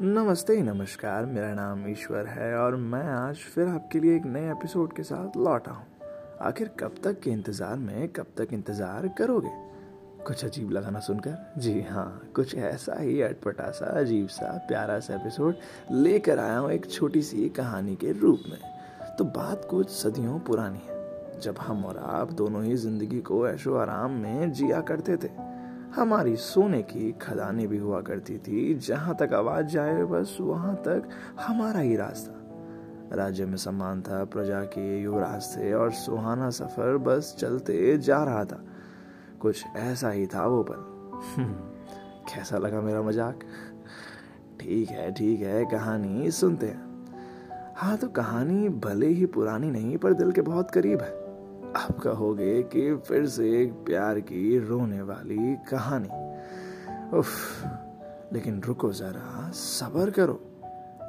नमस्ते, नमस्कार। मेरा नाम ईश्वर है और मैं आज फिर आपके लिए एक नए एपिसोड के साथ लौटा हूँ। आखिर कब तक के इंतज़ार में, कब तक इंतज़ार करोगे? कुछ अजीब लगा ना सुनकर? जी हाँ कुछ ऐसा ही अटपटा सा अजीब सा प्यारा सा एपिसोड लेकर आया हूँ एक छोटी सी कहानी के रूप में। तो बात कुछ सदियों पुरानी है, जब हम और आप दोनों ही ज़िंदगी को ऐशो आराम में जिया करते थे। हमारी सोने की खदानी भी हुआ करती थी। जहाँ तक आवाज़ जाए बस वहाँ तक हमारा ही रास्ता। राज्य में सम्मान था प्रजा के युवराज थे और सुहाना सफ़र बस चलते जा रहा था। कुछ ऐसा ही था वो पल। हम्म, कैसा लगा मेरा मज़ाक? ठीक है ठीक है कहानी सुनते हैं। हाँ तो कहानी भले ही पुरानी नहीं पर दिल के बहुत करीब है। आप कहोगे कि फिर से एक प्यार की रोने वाली कहानी। उफ, लेकिन रुको जरा, सबर करो।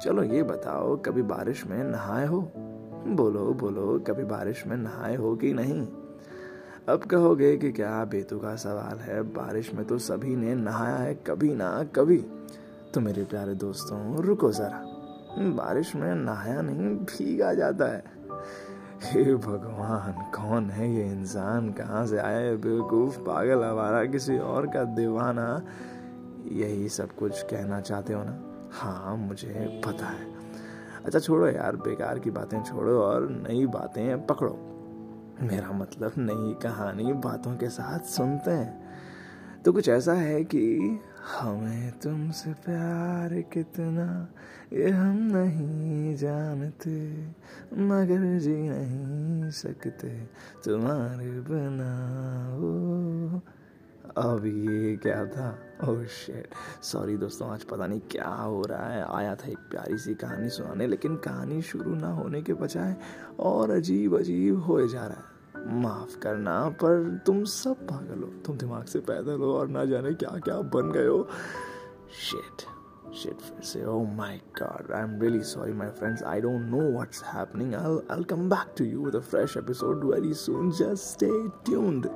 चलो ये बताओ, कभी बारिश में नहाए हो? बोलो बोलो, कभी बारिश में नहाए हो कि नहीं? अब कहोगे कि क्या बेतु का सवाल है, बारिश में तो सभी ने नहाया है, कभी ना कभी। तो मेरे प्यारे दोस्तों, रुको जरा। बारिश में नहाया नहीं, भीगा जाता है। हे भगवान, कौन है ये इंसान? कहाँ से आया है बेवकूफ़ पागल हमारा किसी और का दीवाना? यही सब कुछ कहना चाहते हो ना? हाँ मुझे पता है। अच्छा छोड़ो यार, बेकार की बातें छोड़ो और नई बातें पकड़ो। मेरा मतलब नई कहानी बातों के साथ सुनते हैं। तो कुछ ऐसा है कि हमें तुमसे प्यार कितना, ये हम नहीं जानते, मगर जी नहीं सकते, तुम्हारे बिना ओ अब ये क्या था? ओह शिट सॉरी दोस्तों, आज पता नहीं क्या हो रहा है। आया था एक प्यारी सी कहानी सुनाने, लेकिन कहानी शुरू ना होने के बजाय और अजीब अजीब हो जा रहा है। माफ़ करना, पर तुम सब पागल हो। तुम दिमाग से पैदल हो और ना जाने क्या क्या बन गए हो। Shit शिट फिर से oh my god i'm really sorry my friends i don't know what's happening i'll i'll come back to you with a fresh episode very soon just stay tuned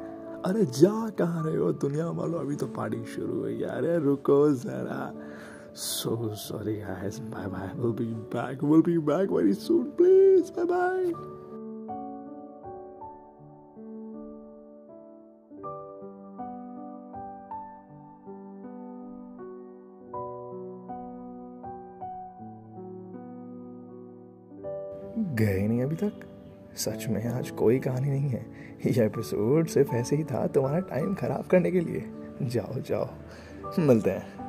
अरे जा कहाँ रहे हो दुनिया वालों अभी तो पार्टी शुरू हुई यार रुको जरा so sorry guys bye bye we'll be back we'll be back very soon please bye bye गए नहीं अभी तक। सच में आज कोई कहानी नहीं है। यह एपिसोड सिर्फ़ ऐसे ही था तुम्हारा टाइम खराब करने के लिए। जाओ जाओ। मिलते हैं।